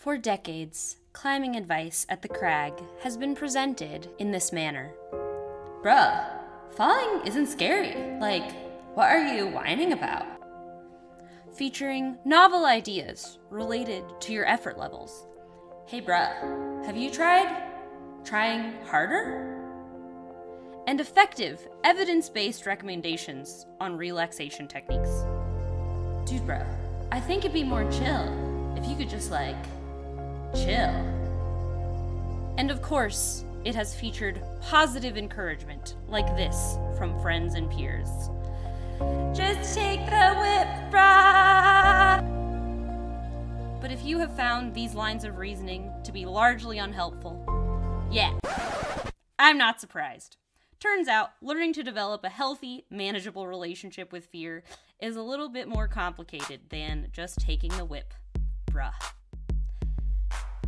For decades, climbing advice at the crag has been presented in this manner Bruh, falling isn't scary. Like, what are you whining about? Featuring novel ideas related to your effort levels. Hey, bruh, have you tried trying harder? And effective, evidence based recommendations on relaxation techniques. Dude, bruh, I think it'd be more chill if you could just, like, chill. And of course, it has featured positive encouragement like this from friends and peers. Just take the whip, bruh! But if you have found these lines of reasoning to be largely unhelpful, yeah, I'm not surprised. Turns out, learning to develop a healthy, manageable relationship with fear is a little bit more complicated than just taking the whip. Bruh.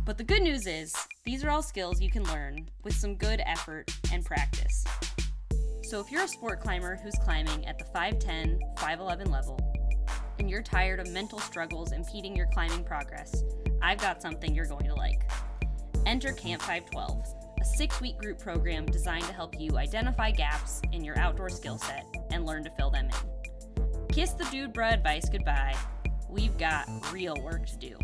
But the good news is, these are all skills you can learn with some good effort and practice. So if you're a sport climber who's climbing at the 510, 511 level, and you're tired of mental struggles impeding your climbing progress, I've got something you're going to like. Enter Camp 512, a six week group program designed to help you identify gaps in your outdoor skill set and learn to fill them in. Kiss the dude bro advice goodbye. We've got real work to do.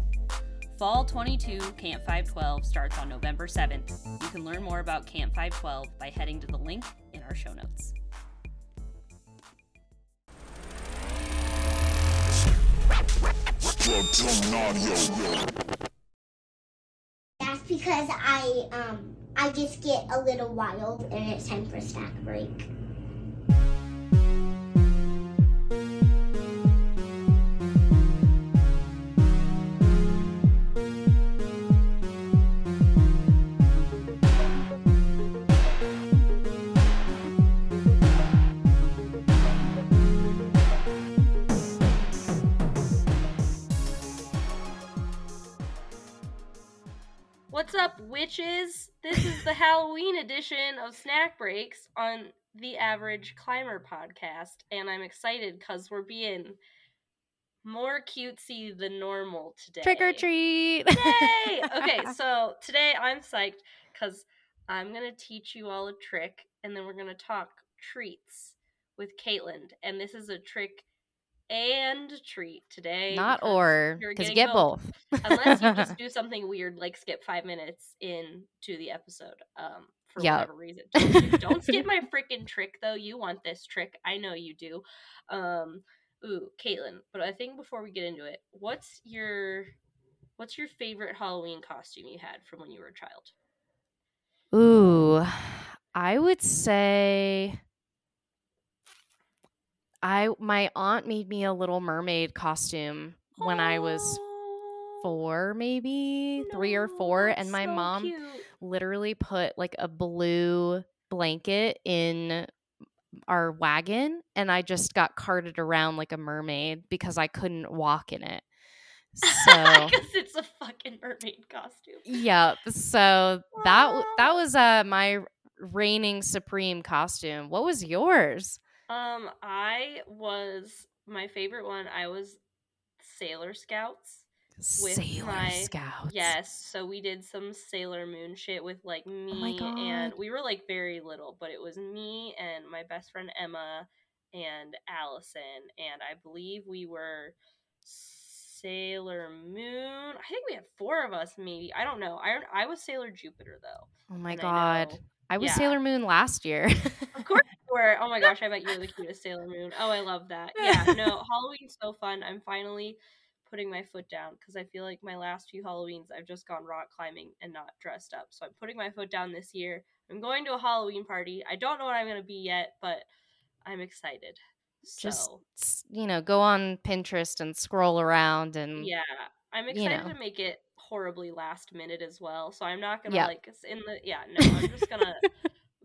Fall 22 Camp 512 starts on November 7th. You can learn more about Camp 512 by heading to the link in our show notes. That's because I um I just get a little wild and it's time for snack break. Up, witches? This is the Halloween edition of Snack Breaks on the Average Climber podcast, and I'm excited because we're being more cutesy than normal today. Trick or treat! Yay! Okay, so today I'm psyched because I'm gonna teach you all a trick, and then we're gonna talk treats with Caitlin, and this is a trick and treat today. Not or, because get both. unless you just do something weird like skip five minutes into the episode um for Yep. whatever reason don't, don't skip my freaking trick though you want this trick i know you do um ooh caitlin but i think before we get into it what's your what's your favorite halloween costume you had from when you were a child Ooh, I would say I my aunt made me a little mermaid costume when I was four, maybe three or four, and my so mom cute. literally put like a blue blanket in our wagon, and I just got carted around like a mermaid because I couldn't walk in it. So because it's a fucking mermaid costume yeah, so that that was uh my reigning supreme costume. What was yours? Um, I was my favorite one. I was Sailor Scouts. With Sailor my- Scouts. Yes, so we did some Sailor Moon shit with like me Oh and we were like very little, but it was me and my best friend Emma and Allison, and I believe we were Sailor Moon. I think we had four of us, maybe. I don't know. I I was Sailor Jupiter though. Oh my I god. know- I, was yeah. Sailor Moon last year. Of course you were. Oh my gosh, I bet you were the cutest Sailor Moon. Oh, I love that. Yeah, no, Halloween's so fun. I'm finally putting my foot down because I feel like my last few Halloweens I've just gone rock climbing and not dressed up. So I'm putting my foot down this year. I'm going to a Halloween party. I don't know what I'm going to be yet, but I'm excited. Just So, you know, go on Pinterest and scroll around and yeah, I'm you excited know. to make it horribly last minute as well. So I'm not going to Yep. like in the yeah, no, I'm just going to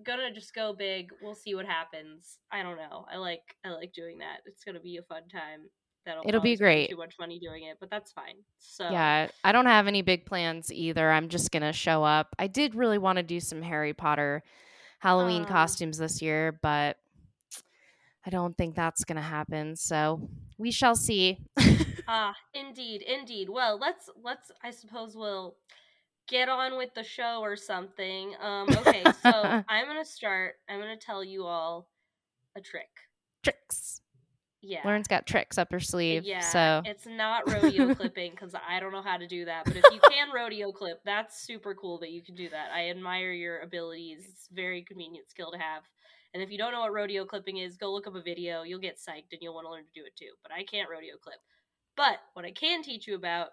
gonna just go big. We'll see what happens. I don't know. I like I like doing that. It's gonna be a fun time. That'll It'll be great. Too much money doing it, but that's fine. So Yeah, I don't have any big plans either. I'm just going to show up. I did really want to do some Harry Potter Halloween Um, costumes this year, but I don't think that's going to happen. So we shall see. ah, indeed, indeed. Well, let's let's I suppose we'll get on with the show or something. Um okay, so I'm going to start. I'm going to tell you all a trick. Tricks. Yeah. Lauren's got tricks up her sleeve. Yeah, So it's not rodeo clipping because I don't know how to do that. But if you can rodeo clip, that's super cool that you can do that. I admire your abilities. It's a very convenient skill to have. And if you don't know what rodeo clipping is, go look up a video. You'll get psyched and you'll want to learn to do it too. But I can't rodeo clip. But what I can teach you about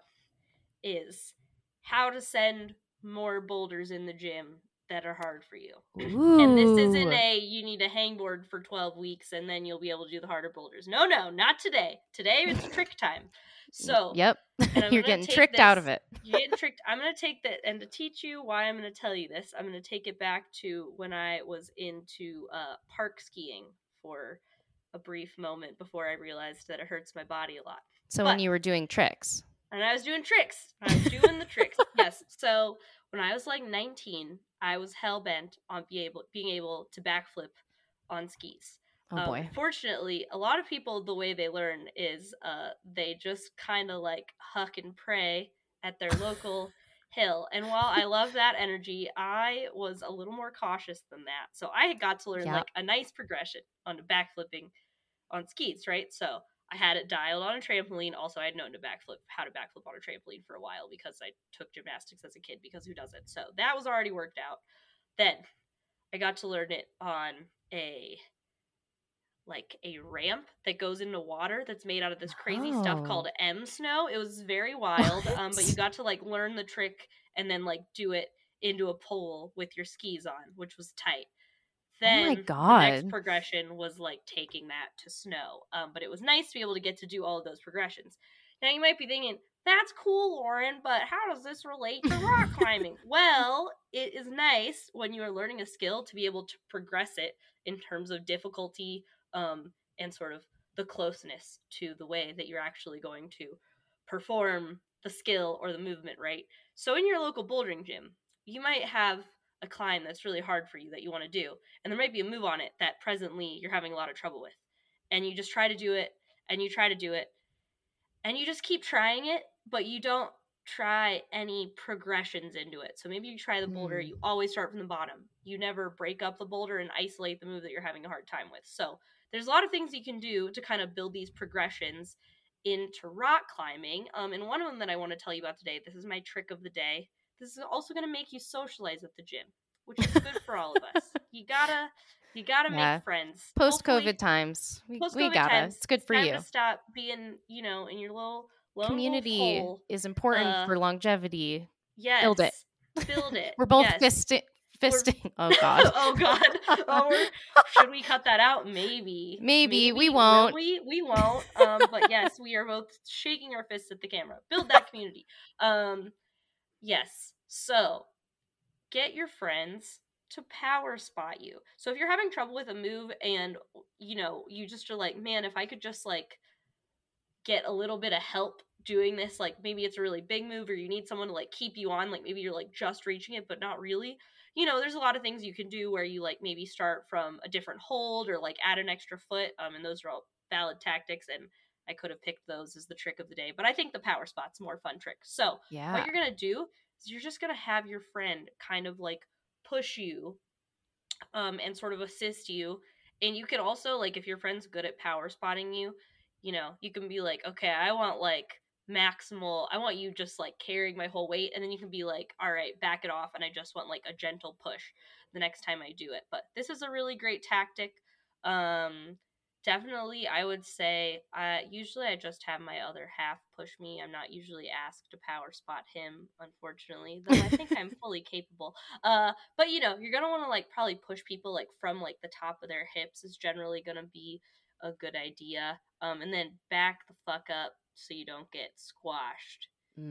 is how to send more boulders in the gym that are hard for you. And this isn't a you need a hangboard for 12 weeks and then you'll be able to do the harder boulders. No, no, not today. Today it's trick time. So Yep. You're getting take tricked out of it. you're getting tricked. I'm going to take that and to teach you why I'm going to tell you this, I'm going to take it back to when I was into uh, park skiing for a brief moment before I realized that it hurts my body a lot So when you were doing tricks. And I was doing tricks. I was doing the tricks. Yes. So when I was like 19, I was hell bent on be able being able to backflip on skis. Oh Um, boy. Fortunately, a lot of people the way they learn is uh, they just kind of like huck and pray at their local hill. And while I love that energy, I was a little more cautious than that. So I had got to learn Yeah. like a nice progression on backflipping on skis, right? So I had it dialed on a trampoline. Also, I had known to backflip how to backflip on a trampoline for a while because I took gymnastics as a kid. Because who doesn't? So that was already worked out. Then I got to learn it on a like a ramp that goes into water that's made out of this crazy stuff Oh. called M snow. It was very wild, um, but you got to like learn the trick and then like do it into a pole with your skis on, which was tight. Oh my Then the next God. progression was like taking that to snow. Um, but it was nice to be able to get to do all of those progressions. Now you might be thinking, that's cool, Lauren, but how does this relate to rock climbing? well, it is nice when you are learning a skill to be able to progress it in terms of difficulty um, and sort of the closeness to the way that you're actually going to perform the skill or the movement, right? So in your local bouldering gym, you might have a climb that's really hard for you that you want to do, and there might be a move on it that presently you're having a lot of trouble with. And you just try to do it, and you try to do it, and you just keep trying it, but you don't try any progressions into it. So maybe you try the boulder, Hmm. you always start from the bottom. You never break up the boulder and isolate the move that you're having a hard time with. So there's a lot of things you can do to kind of build these progressions into rock climbing. Um, and one of them that I want to tell you about today, this is my trick of the day. This is also going to make you socialize at the gym, which is good for all of us. You gotta, you gotta Yeah. make friends. Post COVID times. We, we gotta. times, It's good for you. To stop being, you know, in your little Community hole. is important uh, for longevity. Yes, build it. Build it. We're both yes. fisting. Fisting. Oh God. oh God. Oh, should we cut that out? Maybe. Maybe, we Will won't. We we won't. Um, but yes, we are both shaking our fists at the camera. Build that community. Um, yes. So get your friends to power spot you. So if you're having trouble with a move and you know you just are like, man, if I could just like get a little bit of help doing this like maybe it's a really big move or you need someone to like keep you on like maybe you're like just reaching it but not really you know there's a lot of things you can do where you like maybe start from a different hold or like add an extra foot um and those are all valid tactics and i could have picked those as the trick of the day but i think the power spot's more fun trick so Yeah. what you're gonna do is you're just gonna have your friend kind of like push you um and sort of assist you and you can also like if your friend's good at power spotting you you know you can be like okay i want like maximal i want you just like carrying my whole weight and then you can be like all right back it off and i just want like a gentle push the next time i do it but this is a really great tactic um definitely i would say uh usually i just have my other half push me i'm not usually asked to power spot him unfortunately though i think i'm fully capable uh but you know you're gonna want to like probably push people like from like the top of their hips is generally gonna be a good idea um and then back the fuck up so you don't get squashed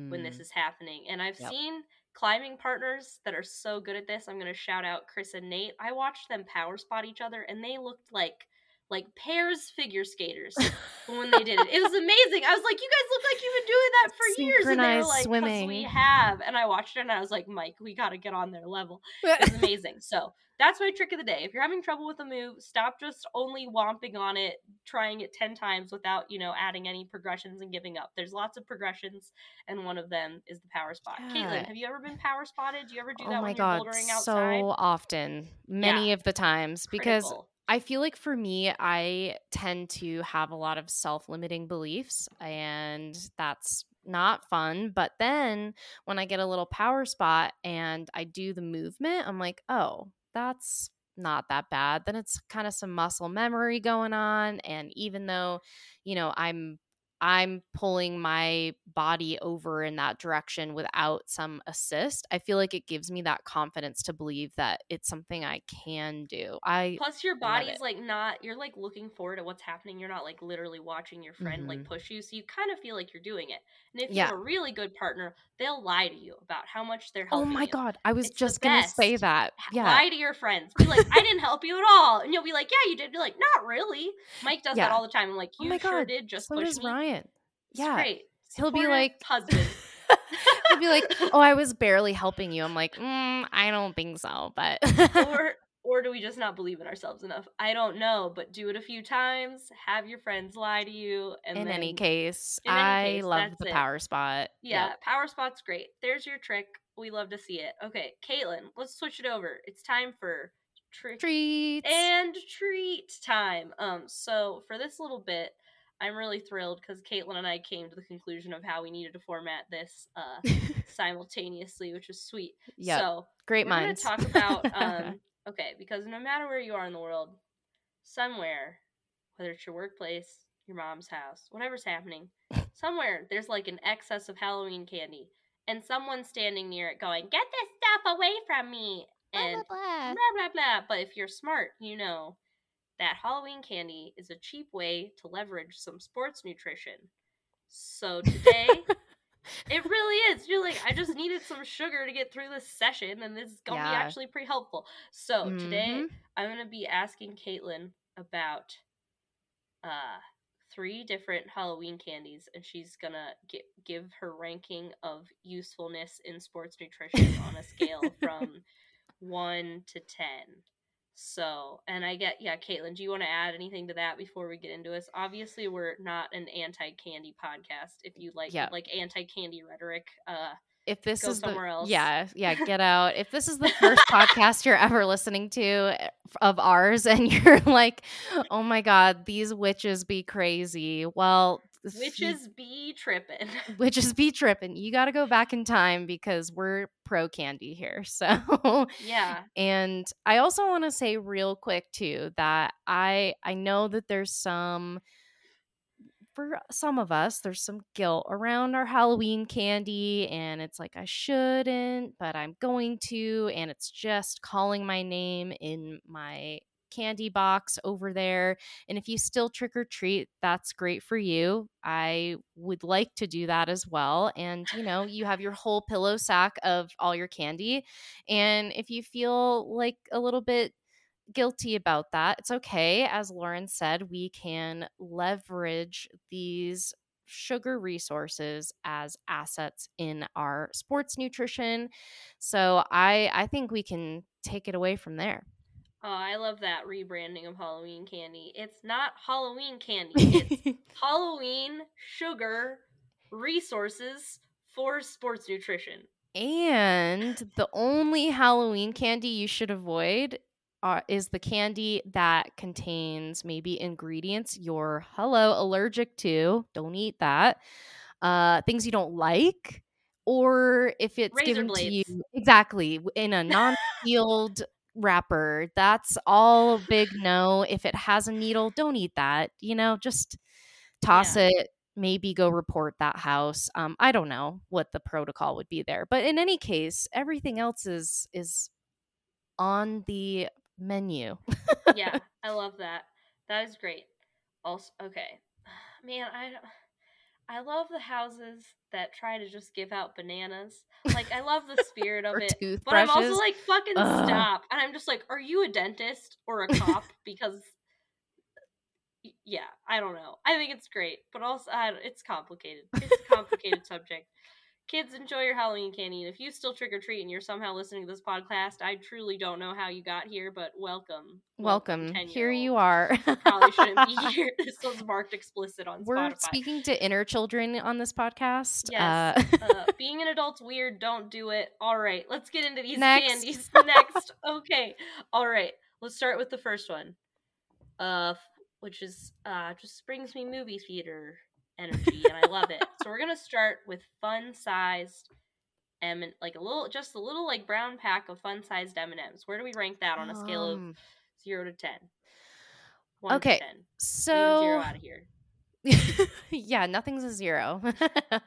when this Mm. is happening. And I've Yep. seen climbing partners that are so good at this. I'm going to shout out Chris and Nate. I watched them power spot each other and they looked like like pairs figure skaters when they did it. It was amazing. I was like, you guys look like you've been doing that for years. And they were like, swimming. we have. And I watched it and I was like, Mike, we got to get on their level. It was amazing. so that's my trick of the day. If you're having trouble with a move, stop just only womping on it, trying it 10 times without, you know, adding any progressions and giving up. There's lots of progressions, and one of them is the power spot. Yeah. Caitlin, have you ever been power spotted? Do you ever do oh that my when god, you're bouldering outside? so often, many of the times, because Critical. I feel like for me, I tend to have a lot of self limiting beliefs, and that's not fun. But then when I get a little power spot and I do the movement, I'm like, oh, that's not that bad. Then it's kind of some muscle memory going on. And even though, you know, I'm I'm pulling my body over in that direction without some assist. I feel like it gives me that confidence to believe that it's something I can do. I Plus, your body's like not, you're like looking forward to what's happening. You're not like literally watching your friend like Mhm. push you. So you kind of feel like you're doing it. And if you Yeah. have a really good partner, they'll lie to you about how much they're helping. Oh my you. god, I was It's just going to say that. Yeah. Lie to your friends. Be like, I didn't help you at all. And you'll be like, yeah, you did. You're like, not really. Mike does that all the time. I'm like, Oh you my sure god. did just so push me. Ryan. It's Yeah. great. He'll be like husband. He'll be like, "Oh, I was barely helping you." I'm like, mm, "I don't think so." But or or do we just not believe in ourselves enough? I don't know, but do it a few times. Have your friends lie to you, and in any case, in any I case, love the it. power spot. yeah, Yep. power spot's great. There's your trick. We love to see it. Okay, Caitlin, let's switch it over. It's time for trick Treats. and treat time. Um, so for this little bit, I'm really thrilled because Caitlin and I came to the conclusion of how we needed to format this uh, simultaneously, which was sweet. Yep. So Great we're minds. gonna talk about um, okay, because no matter where you are in the world, somewhere, whether it's your workplace, your mom's house, whatever's happening, somewhere there's like an excess of Halloween candy, and someone's standing near it going, "Get this stuff away from me!" And blah blah blah. But if you're smart, you know that Halloween candy is a cheap way to leverage some sports nutrition. So today, it really is. You're like, I just needed some sugar to get through this session, and this is gonna be actually pretty helpful. So today, Mhm. I'm gonna be asking Caitlin about uh three different Halloween candies, and she's gonna gi- give her ranking of usefulness in sports nutrition on a scale from one to ten. So, and I get, yeah, Caitlin, do you want to add anything to that before we get into this? Obviously, we're not an anti-candy podcast. If you like, Yeah. like anti-candy rhetoric, uh, if this go is the somewhere else. yeah yeah get out if this is the first podcast you're ever listening to eh, of ours and you're like oh my god these witches be crazy well you- witches be tripping. witches be tripping you got to go back in time because we're pro candy here so yeah, and i also want to say real quick too that i i know that there's some for some of us there's some guilt around our halloween candy and it's like i shouldn't but i'm going to and it's just calling my name in my candy box over there and if you still trick or treat that's great for you i would like to do that as well and you know you have your whole pillow sack of all your candy and if you feel like a little bit guilty about that. It's okay. As Lauren said, we can leverage these sugar resources as assets in our sports nutrition. So I I think we can take it away from there. Oh, I love that rebranding of Halloween candy. It's not Halloween candy. It's Halloween sugar resources for sports nutrition. and the only Halloween candy you should avoid are, is the candy that contains maybe ingredients you're hello allergic to. Don't eat that. Uh, things you don't like, or if it's Razor given to you exactly in a non-sealed wrapper. That's all big no. If it has a needle, don't eat that. You know, just toss Yeah. it maybe go report that house um i don't know what the protocol would be there but in any case everything else is is on the menu yeah, I love that. That is great. Also, okay, man, I don't- I love the houses that try to just give out bananas. Like I love the spirit of it, toothbrushes but I'm also like fucking Ugh. stop. And I'm just like, are you a dentist or a cop? because yeah, I don't know. I think it's great, but also I, it's complicated. It's a complicated subject. Kids, enjoy your Halloween candy. And if you still trick or treat and you're somehow listening to this podcast, I truly don't know how you got here, but welcome. Welcome. Here you are. Probably shouldn't be here. This was marked explicit on We're Spotify. speaking to inner children on this podcast. Yes. Uh, uh, being an adult's weird. Don't do it. All right, let's get into these Next. candies. Next. Okay. All right. Let's start with the first one. Uh, which is uh just brings me movie theater energy, and I love it. So we're gonna start with fun-sized M and like a little, just a little like brown pack of fun-sized M and M's. Where do we rank that on a scale of um, zero to ten? One Okay, to ten. Leave so zero out of here. yeah, nothing's a zero.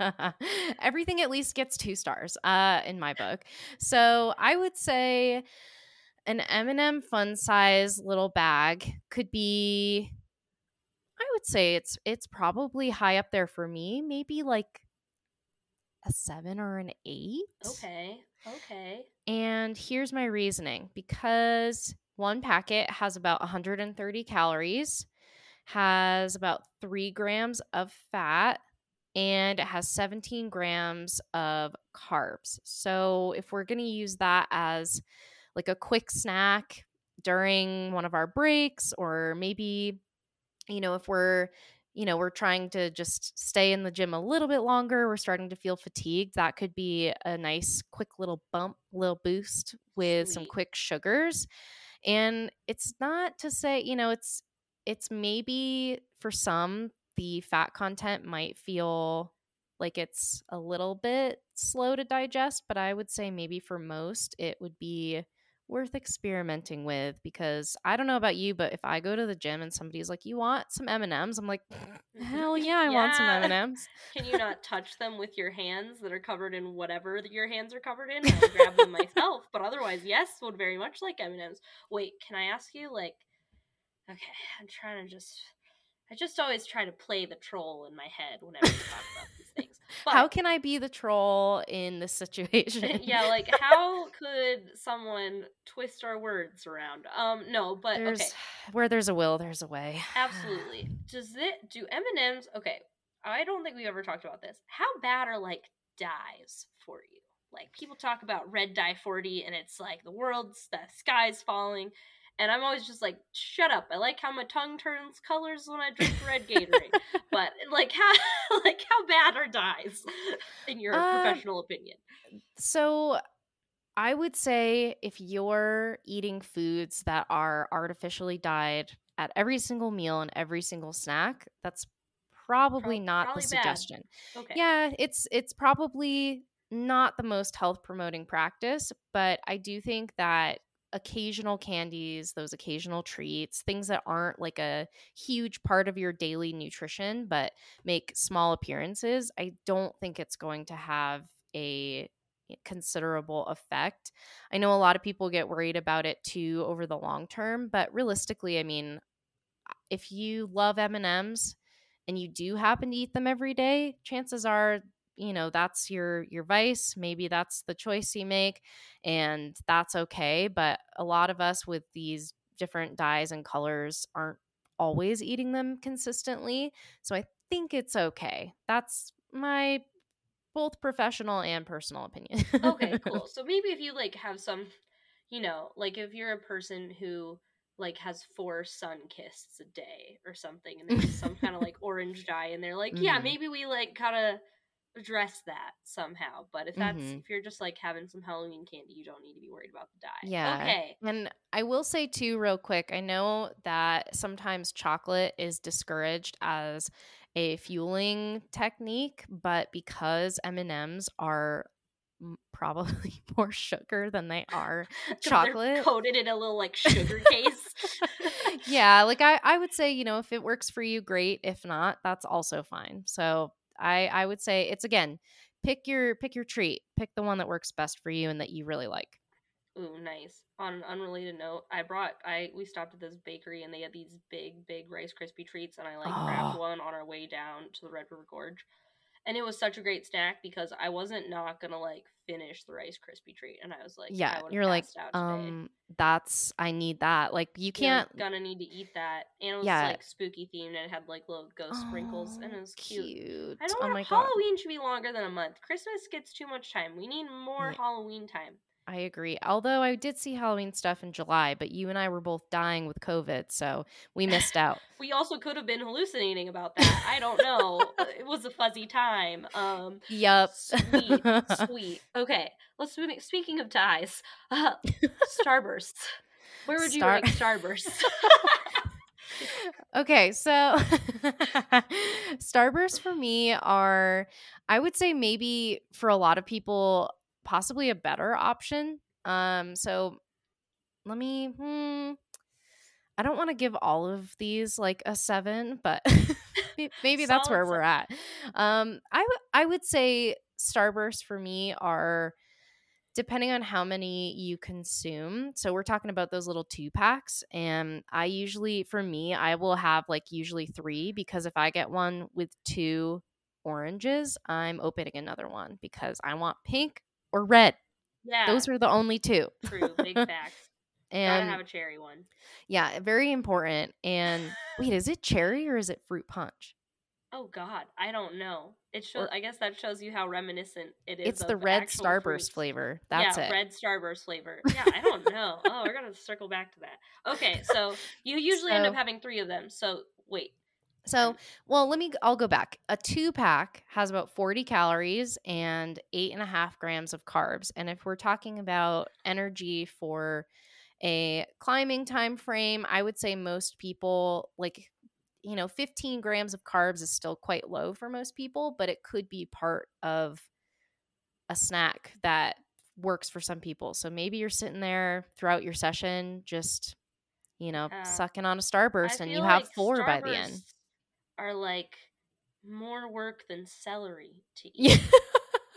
Everything at least gets two stars uh, in my book. So I would say an M&M fun size little bag could be. I would say it's it's probably high up there for me. Maybe like a seven or an eight. Okay. Okay. And here's my reasoning because one packet has about 130 calories, has about three grams of fat, and it has 17 grams of carbs. So if we're going to use that as like a quick snack during one of our breaks, or maybe, you know, if we're you know, we're trying to just stay in the gym a little bit longer. We're starting to feel fatigued. That could be a nice, quick little bump, little boost with some quick sugars. And it's not to say, you know, it's it's maybe for some the fat content might feel like it's a little bit slow to digest, but I would say maybe for most it would be worth experimenting with because I don't know about you, but if I go to the gym and somebody's like, "You want some M&Ms?" I'm like, "Hell yeah, I want some M&Ms." Can you not touch them with your hands that are covered in whatever that your hands are covered in? I'll grab them myself, but otherwise, yes, would very much like M and M's. Wait, can I ask you? Like, okay, I'm trying to just, I just always try to play the troll in my head whenever we talk about these things. But, How can I be the troll in this situation? yeah, like how could someone twist our words around? Um, no, but there's okay, where there's a will, there's a way. Absolutely. Does it do M and M's? Okay, I don't think we ever talked about this. How bad are like dyes for you? Like people talk about red dye forty, and it's like the world's the sky's falling, and I'm always just like, shut up. I like how my tongue turns colors when I drink red Gatorade, but like how like how bad are dyes in your Um, professional opinion? So I would say if you're eating foods that are artificially dyed at every single meal and every single snack, that's probably Prob- not probably the bad. suggestion. Okay. Yeah, it's it's probably not the most health promoting practice, but I do think that occasional candies, those occasional treats, things that aren't like a huge part of your daily nutrition but make small appearances, I don't think it's going to have a considerable effect. I know a lot of people get worried about it too over the long term, but realistically, I mean, if you love M&Ms and you do happen to eat them every day, chances are, you know, that's your your vice, maybe that's the choice you make and that's okay, but a lot of us with these different dyes and colors aren't always eating them consistently. So I think it's okay. That's my both professional and personal opinion. okay, cool. So maybe if you like have some, you know, like if you're a person who like has four Sunkists a day or something, and there's some kind of like orange dye, and they're like, yeah, Mhm. maybe we like kind of address that somehow. But if that's Mhm. if you're just like having some Halloween candy, you don't need to be worried about the dye. Yeah. Okay. And I will say too, real quick, I know that sometimes chocolate is discouraged as a fueling technique, but because M and M's are probably more sugar than they they're chocolate. coated in a little like sugar case. yeah, like I, I would say, you know, if it works for you, great. If not, that's also fine. So I, I would say it's again, pick your pick your treat, pick the one that works best for you and that you really like. Ooh, nice. On an unrelated note, I brought I we stopped at this bakery and they had these big, big Rice Krispie treats, and I like grabbed Oh. one on our way down to the Red River Gorge, and it was such a great snack because I wasn't not gonna like finish the Rice Krispie treat, and I was like, yeah, you're like, um, that's I need that. Like you You're can't gonna need to eat that. And it was Yeah. like spooky themed and it had like little ghost sprinkles and it Oh, was cute. cute. I don't oh want my god. Halloween should be longer than a month. Christmas gets too much time. We need more Yeah. Halloween time. I agree. Although I did see Halloween stuff in July, but you and I were both dying with COVID, so we missed out. We also could have been hallucinating about that. I don't know. it was a fuzzy time. Um Yup. sweet, sweet. Okay, let's. Speaking of ties, uh, Starbursts. Where would you Star- rank Starbursts? okay, so Starbursts for me are, I would say maybe for a lot of people, possibly a better option. Um, so let me. Hmm, I don't want to give all of these like a seven, but maybe that's where we're at. Um, I w- I would say Starbursts for me are depending on how many you consume. So we're talking about those little two packs. And I usually, for me, I will have like usually three because if I get one with two oranges, I'm opening another one because I want pink or red. yeah, Those were the only two. true. Big facts. Gotta And have a cherry one. yeah, very important. And wait, is it cherry or is it fruit punch? Oh God, I don't know. It shows. I guess that shows you how reminiscent it is. It's the of red starburst flavor. That's yeah, it. red starburst flavor. Yeah, I don't know. oh, we're gonna circle back to that. Okay, so you usually end up having three of them. So wait, So, well, let me, I'll go back. A two pack has about 40 calories and eight and a half grams of carbs. And if we're talking about energy for a climbing time frame, I would say most people like, you know, 15 grams of carbs is still quite low for most people, but it could be part of a snack that works for some people. So maybe you're sitting there throughout your session, just, you know, Uh, sucking on a starburst and you have like four by the end. Are like more work than celery to eat.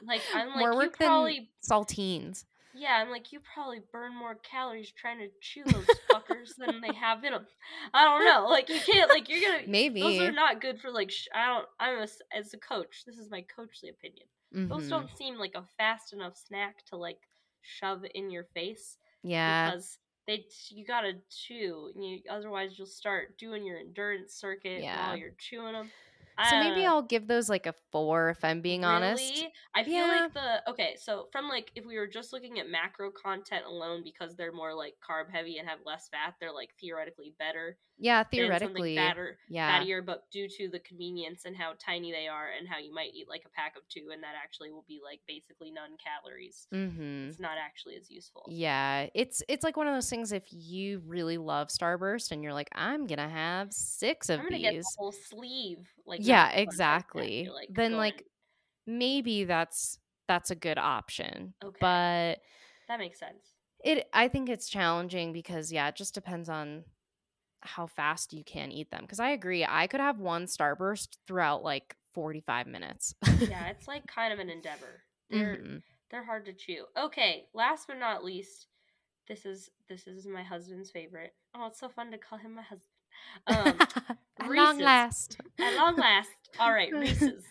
Like I'm like more you work probably than saltines. yeah I'm like you probably burn more calories trying to chew those fuckers than they have in them. I don't know. Like you can't like you're gonna Maybe. those are not good for like sh- I don't I'm a as a coach. This is my coachly opinion. Those Mhm. don't seem like a fast enough snack to like shove in your face Yeah. because they you gotta chew. You, otherwise, you'll start doing your endurance circuit Yeah. while you're chewing them. So maybe I'll give those like a four if I'm being honest. I feel Yeah. like the okay. So from like if we were just looking at macro content alone, because they're more like carb heavy and have less fat, they're like theoretically better Yeah, theoretically. fatter, Yeah. fattier. But due to the convenience and how tiny they are, and how you might eat like a pack of two, and that actually will be like basically none calories. Mhm. It's not actually as useful. Yeah, it's it's like one of those things if you really love Starburst and you're like I'm to have 6 of I'm gonna these. get the whole sleeve. Like yeah, not the front, like, I exactly. like then going- like maybe that's that's a good option. Okay. But that makes sense. it i think it's challenging because yeah it just depends on how fast you can eat them because i agree i could have one starburst throughout like 45 minutes Yeah, it's like kind of an endeavor. They're Mhm. they're hard to chew. Okay, last but not least, this is this is my husband's favorite. Oh, it's so fun to call him my husband. Um, At long last at long last. All right, Reese's,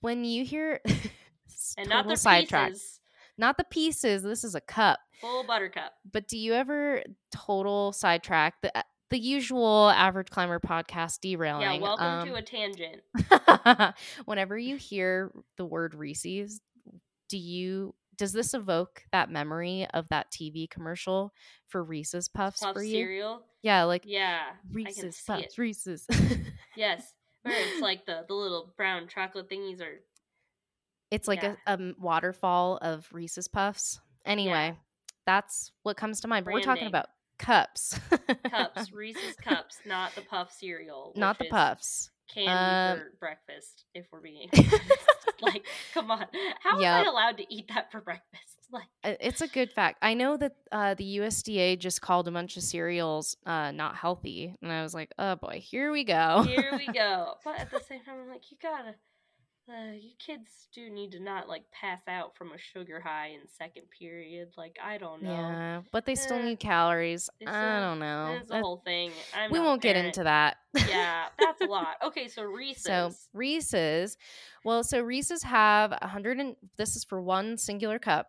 when you hear and not the sidetrack pieces. not the pieces this is a cup Full buttercup. but do you ever total sidetrack the the usual average climber podcast derailing Yeah, welcome um, to a tangent. whenever you hear the word Reese's, do you does this evoke that memory of that TV commercial for Reese's Puffs Puff for you? cereal. Yeah, like Yeah, Reese's Puffs. Reese's. Yes, where it's like the the little brown chocolate thingies are. it's like Yeah. a, a waterfall of Reese's Puffs. Anyway, that's what comes to mind. But we're talking Branding. about cups. Cups, Reese's cups, not the puff cereal. Not the puffs. Candy Um, for breakfast if we're being like come on how am i allowed to eat that for breakfast like It's a good fact. I know that uh, the USDA just called a bunch of cereals uh, not healthy, and I was like, "Oh boy, here we go." here we go but at the same time i'm like you gotta uh, you kids do need to not like pass out from a sugar high in second period like i don't know Yeah, but they still Eh, need calories. I don't know. it's a That- whole thing I'm we won't get into that. Yeah that's a lot okay so reese's So Reese's, well, so Reese's have 100 and this is for one singular cup,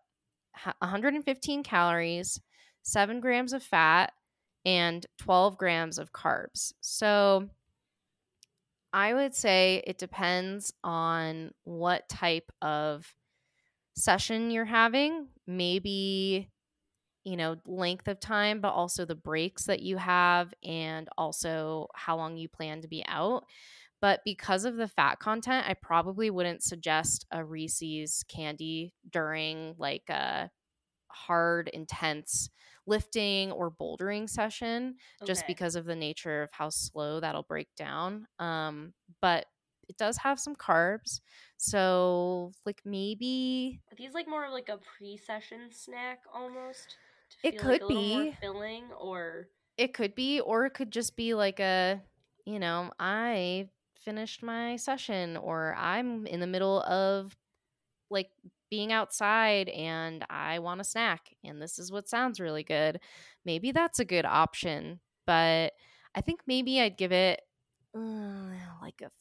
115 calories, 7 grams of fat, and 12 grams of carbs. So I would say it depends on what type of session you're having. Maybe, you know, length of time, but also the breaks that you have and also how long you plan to be out. But because of the fat content, I probably wouldn't suggest a Reese's candy during like a hard, intense lifting or bouldering session just because of the nature of how slow that'll break down. Um, but it does have some carbs. So, like, maybe Are these like more of like a pre-session snack almost? It like could a more be. filling, or it could be, or it could just be like a, you know, I finished my session or I'm in the middle of like being outside and I want a snack and this is what sounds really good. Maybe that's a good option, but I think maybe I'd give it uh, like a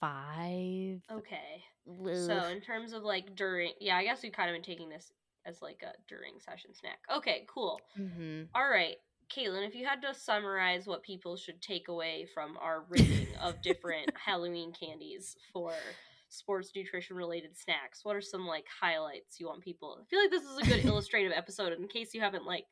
5. okay. Ugh. So in terms of like during, yeah, I guess we've kind of been taking this as like a during session snack. Okay, cool. Mhm. All right, Caitlin, if you had to summarize what people should take away from our rating of different Halloween candies for sports nutrition related snacks, what are some like highlights you want people? I feel like this is a good illustrative episode in case you haven't like,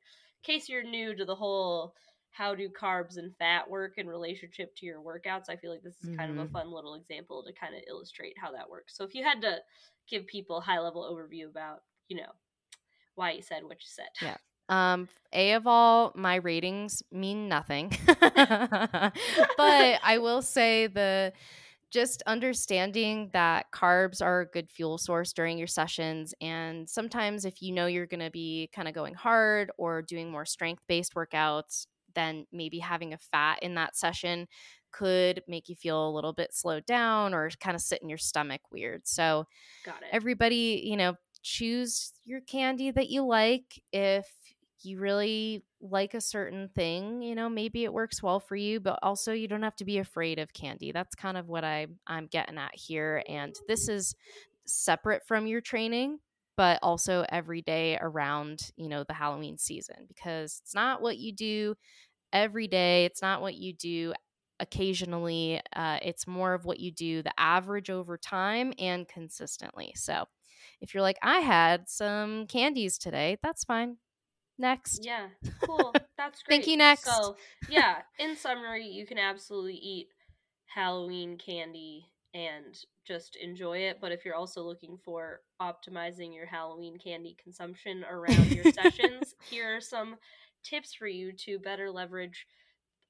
in case you're new to the whole how do carbs and fat work in relationship to your workouts. I feel like this is kind of a Mhm. fun little example to kind of illustrate how that works. So if you had to give people a high level overview about, you know, why you said what you said. Yeah. Um, A of all, my ratings mean nothing. but I will say the just understanding that carbs are a good fuel source during your sessions. And sometimes if you know you're gonna be kind of going hard or doing more strength-based workouts, then maybe having a fat in that session could make you feel a little bit slowed down or kind of sit in your stomach weird. So Got it. everybody, you know, choose your candy that you like. If you really like a certain thing, you know, maybe it works well for you, but also you don't have to be afraid of candy. That's kind of what I I'm getting at here and this is separate from your training but also every day around, you know, the Halloween season because it's not what you do every day. It's not what you do occasionally. Uh, it's more of what you do the average over time and consistently. So if you're like, I had some candies today, that's fine. Next. Yeah, cool. That's great. Thank you, next. So, yeah, in summary, you can absolutely eat Halloween candy and just enjoy it. But if you're also looking for optimizing your Halloween candy consumption around your sessions, here are some tips for you to better leverage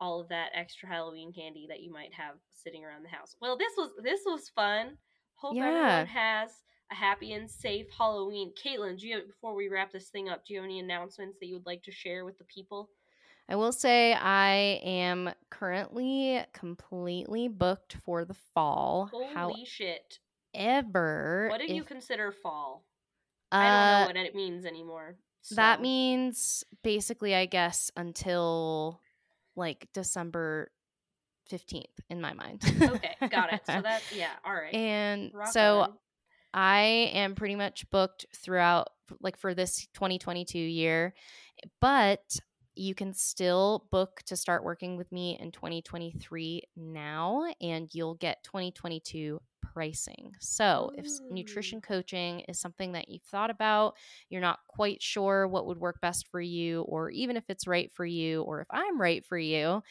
all of that extra Halloween candy that you might have sitting around the house. Well, this was this was fun. Hope Yeah. everyone has a happy and safe Halloween. Caitlin, do you before we wrap this thing up, do you have any announcements that you would like to share with the people? I will say I am currently completely booked for the fall. Holy shit! Ever. What do you consider fall? uh, I don't know what it means anymore. That means basically, I guess, until like December 15th in my mind. okay, got it. So that yeah, all right. and Rock so on. I am pretty much booked throughout, like for this 2022 year, but you can still book to start working with me in 2023 now, and you'll get 2022 pricing. So, if mm. nutrition coaching is something that you've thought about, you're not quite sure what would work best for you, or even if it's right for you, or if I'm right for you,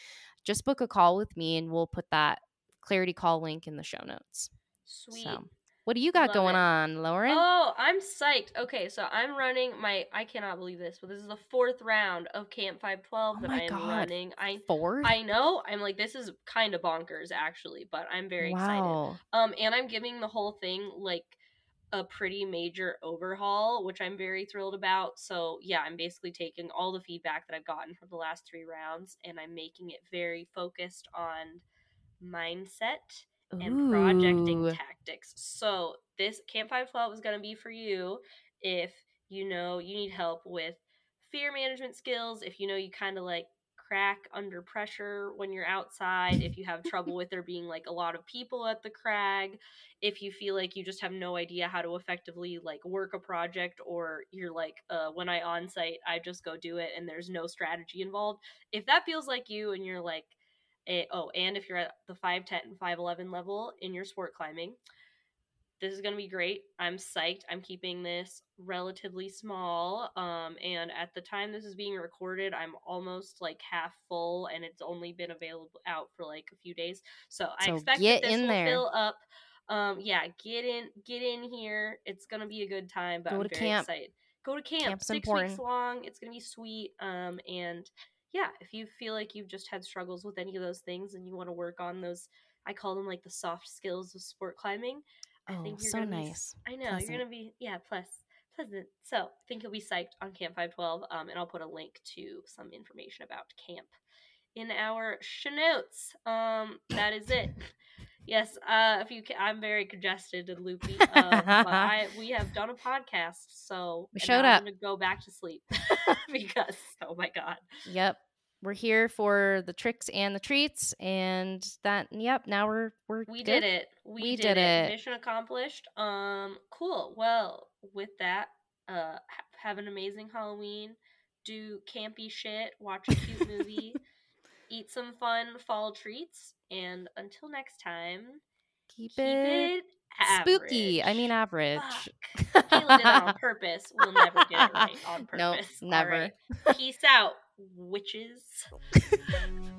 just book a call with me and we'll put that clarity call link in the show notes. Sweet. So, what do you got Love going it. on, Lauren? Oh, I'm psyched. Okay, so I'm running my I cannot believe this, but this is the fourth round of Camp 512 Oh that I am God. running. I Fourth? I know. I'm like this is kind of bonkers actually, but I'm very excited. wow. Um and I'm giving the whole thing like a pretty major overhaul, which I'm very thrilled about. So, yeah, I'm basically taking all the feedback that I've gotten from the last 3 rounds and I'm making it very focused on mindset and projecting tactics. So this Camp 512 is going to be for you if you know you need help with fear management skills, if you know you kind of like crack under pressure when you're outside, if you have trouble with there being like a lot of people at the crag, if you feel like you just have no idea how to effectively like work a project or you're like uh, when I on site, I just go do it and there's no strategy involved. If that feels like you and you're like a, oh, and if you're at the 510 and 511 level in your sport climbing, this is going to be great. I'm psyched. I'm keeping this relatively small. Um, and at the time this is being recorded, I'm almost like half full, and it's only been available out for like a few days. So, I expect get that this in will there. fill up. Um, yeah, get in, get in here. It's gonna be a good time. But Go I'm to very camp. excited. Go to camp. Camp's Six important. weeks long. It's gonna be sweet. Um, and yeah, if you feel like you've just had struggles with any of those things and you want to work on those, I call them like the soft skills of sport climbing. I Oh, think you're so gonna be nice. I know Pleasant. you're gonna be yeah, plus pleasant. So I think you'll be psyched on Camp 512. Um, and I'll put a link to some information about camp in our show notes. Um, that is it. Yes, uh, if you can, I'm very congested and loopy. Um, but I we have done a podcast, so We showed up. I'm gonna go back to sleep because oh my god, Yep. We're here for the tricks and the treats, and that. Yep. Now we're we're we good. did it. We, We did, did it. it. Mission accomplished. Um, cool. Well, with that, uh, ha- have an amazing Halloween. Do campy shit. Watch a cute movie. Eat some fun fall treats. And until next time, Keep, keep it, it, spooky. I mean average. average. Fuck. Kayla did it on purpose. We'll never get it right on Nope, purpose. All never. right. Peace out, witches.